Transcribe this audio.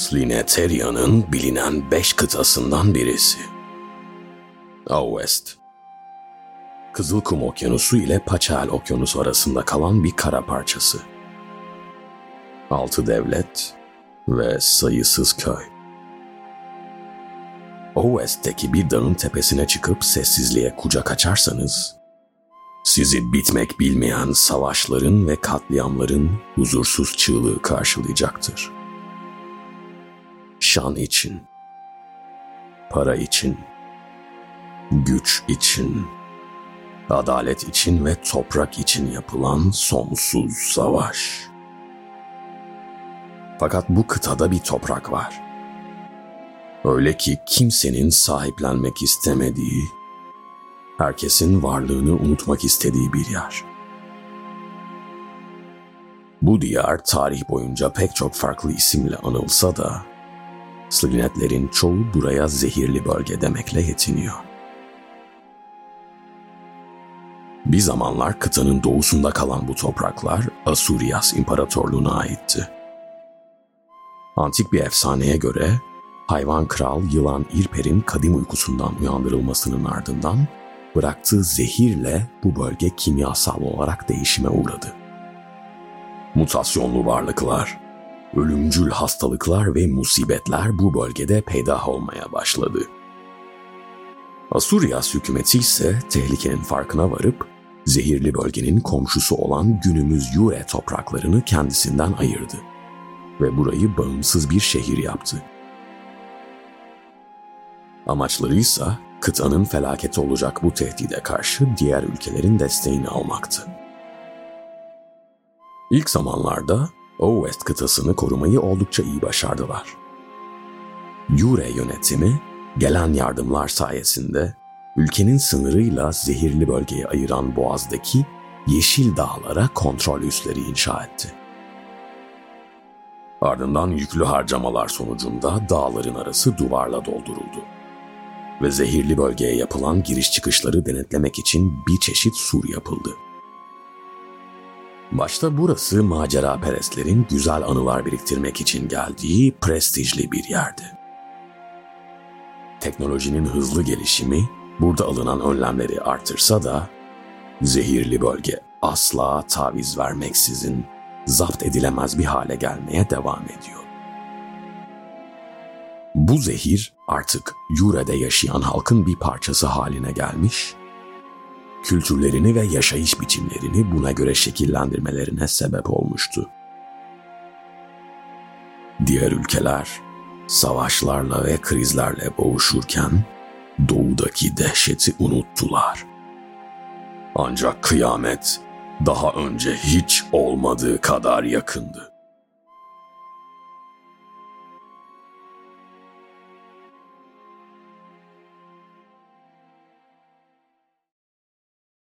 Slineteria'nın bilinen beş kıtasından birisi. West. Kızılkum Okyanusu ile Paçal Okyanusu arasında kalan bir kara parçası. Altı devlet ve sayısız köy. West'teki bir dağın tepesine çıkıp sessizliğe kucak açarsanız, sizi bitmek bilmeyen savaşların ve katliamların huzursuz çığlığı karşılayacaktır.'' Şan için, para için, güç için, adalet için ve toprak için yapılan sonsuz savaş. Fakat bu kıtada bir toprak var. Öyle ki kimsenin sahiplenmek istemediği, herkesin varlığını unutmak istediği bir yer. Bu diyar tarih boyunca pek çok farklı isimle anılsa da Slinetlerin çoğu buraya zehirli bölge demekle yetiniyor. Bir zamanlar kıtanın doğusunda kalan bu topraklar Asurias İmparatorluğu'na aitti. Antik bir efsaneye göre hayvan kral yılan İrper'in kadim uykusundan uyandırılmasının ardından bıraktığı zehirle bu bölge kimyasal olarak değişime uğradı. Mutasyonlu varlıklar ölümcül hastalıklar ve musibetler bu bölgede peydah olmaya başladı. Asuryas hükümeti ise tehlikenin farkına varıp zehirli bölgenin komşusu olan günümüz Yure topraklarını kendisinden ayırdı ve burayı bağımsız bir şehir yaptı. Amaçları ise kıtanın felaketi olacak bu tehdide karşı diğer ülkelerin desteğini almaktı. İlk zamanlarda West kıtasını korumayı oldukça iyi başardılar. Yure yönetimi gelen yardımlar sayesinde ülkenin sınırıyla zehirli bölgeyi ayıran boğazdaki yeşil dağlara kontrol üsleri inşa etti. Ardından yüklü harcamalar sonucunda dağların arası duvarla dolduruldu ve zehirli bölgeye yapılan giriş çıkışları denetlemek için bir çeşit sur yapıldı. Başta burası macera perestlerin güzel anılar biriktirmek için geldiği prestijli bir yerdi. Teknolojinin hızlı gelişimi burada alınan önlemleri artırsa da zehirli bölge asla taviz vermeksizin zapt edilemez bir hale gelmeye devam ediyor. Bu zehir artık Yure'de yaşayan halkın bir parçası haline gelmiş kültürlerini ve yaşayış biçimlerini buna göre şekillendirmelerine sebep olmuştu. Diğer ülkeler savaşlarla ve krizlerle boğuşurken doğudaki dehşeti unuttular. Ancak kıyamet daha önce hiç olmadığı kadar yakındı.